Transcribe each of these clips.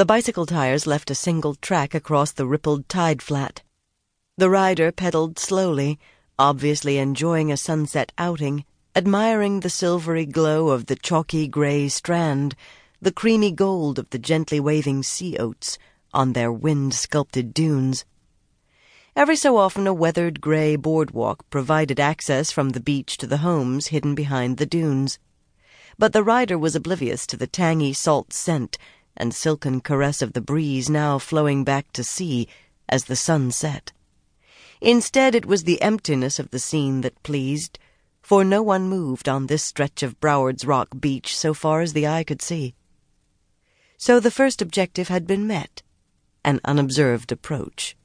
The bicycle tires left a single track across the rippled tide flat. The rider pedaled slowly, obviously enjoying a sunset outing, admiring the silvery glow of the chalky gray strand, the creamy gold of the gently waving sea oats on their wind sculpted dunes. Every so often, a weathered gray boardwalk provided access from the beach to the homes hidden behind the dunes. But the rider was oblivious to the tangy salt scent and silken caress of the breeze now flowing back to sea as the sun set. Instead, it was the emptiness of the scene that pleased, for no one moved on this stretch of Broward's Rock beach so far as the eye could see. So the first objective had been met an unobserved approach.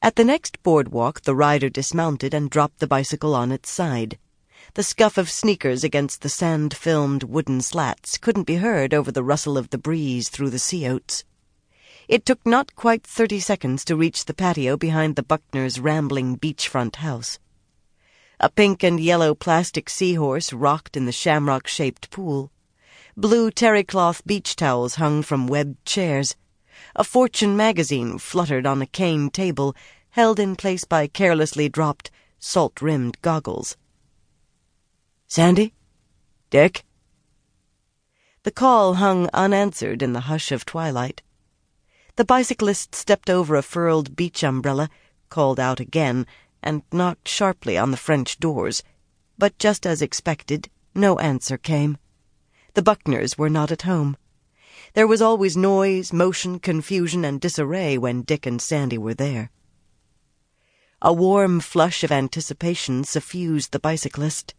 At the next boardwalk, the rider dismounted and dropped the bicycle on its side. The scuff of sneakers against the sand filmed wooden slats couldn't be heard over the rustle of the breeze through the sea oats. It took not quite thirty seconds to reach the patio behind the Buckners' rambling beachfront house. A pink and yellow plastic seahorse rocked in the shamrock shaped pool. Blue terry cloth beach towels hung from webbed chairs. A Fortune magazine fluttered on a cane table, held in place by carelessly dropped, salt rimmed goggles. Sandy? Dick? The call hung unanswered in the hush of twilight. The bicyclist stepped over a furled beach umbrella, called out again, and knocked sharply on the French doors. But just as expected, no answer came. The Buckners were not at home. There was always noise, motion, confusion, and disarray when Dick and Sandy were there. A warm flush of anticipation suffused the bicyclist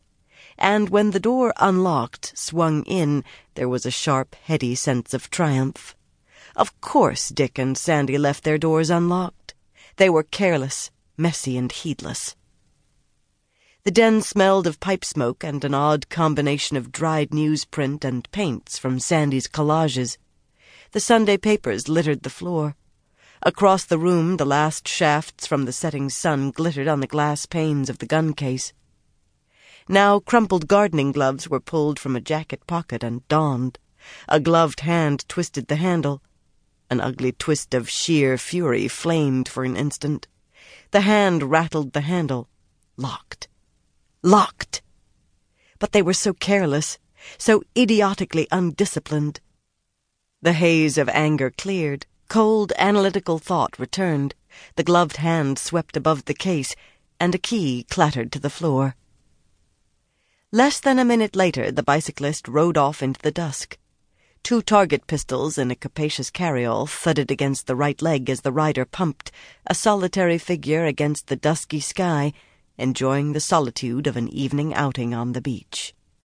and when the door unlocked, swung in, there was a sharp, heady sense of triumph. Of course Dick and Sandy left their doors unlocked. They were careless, messy, and heedless. The den smelled of pipe smoke and an odd combination of dried newsprint and paints from Sandy's collages. The Sunday papers littered the floor. Across the room, the last shafts from the setting sun glittered on the glass panes of the gun case. Now crumpled gardening gloves were pulled from a jacket pocket and donned. A gloved hand twisted the handle. An ugly twist of sheer fury flamed for an instant. The hand rattled the handle. Locked. Locked! But they were so careless, so idiotically undisciplined. The haze of anger cleared. Cold, analytical thought returned. The gloved hand swept above the case, and a key clattered to the floor. Less than a minute later, the bicyclist rode off into the dusk. Two target pistols in a capacious carryall thudded against the right leg as the rider pumped, a solitary figure against the dusky sky, enjoying the solitude of an evening outing on the beach.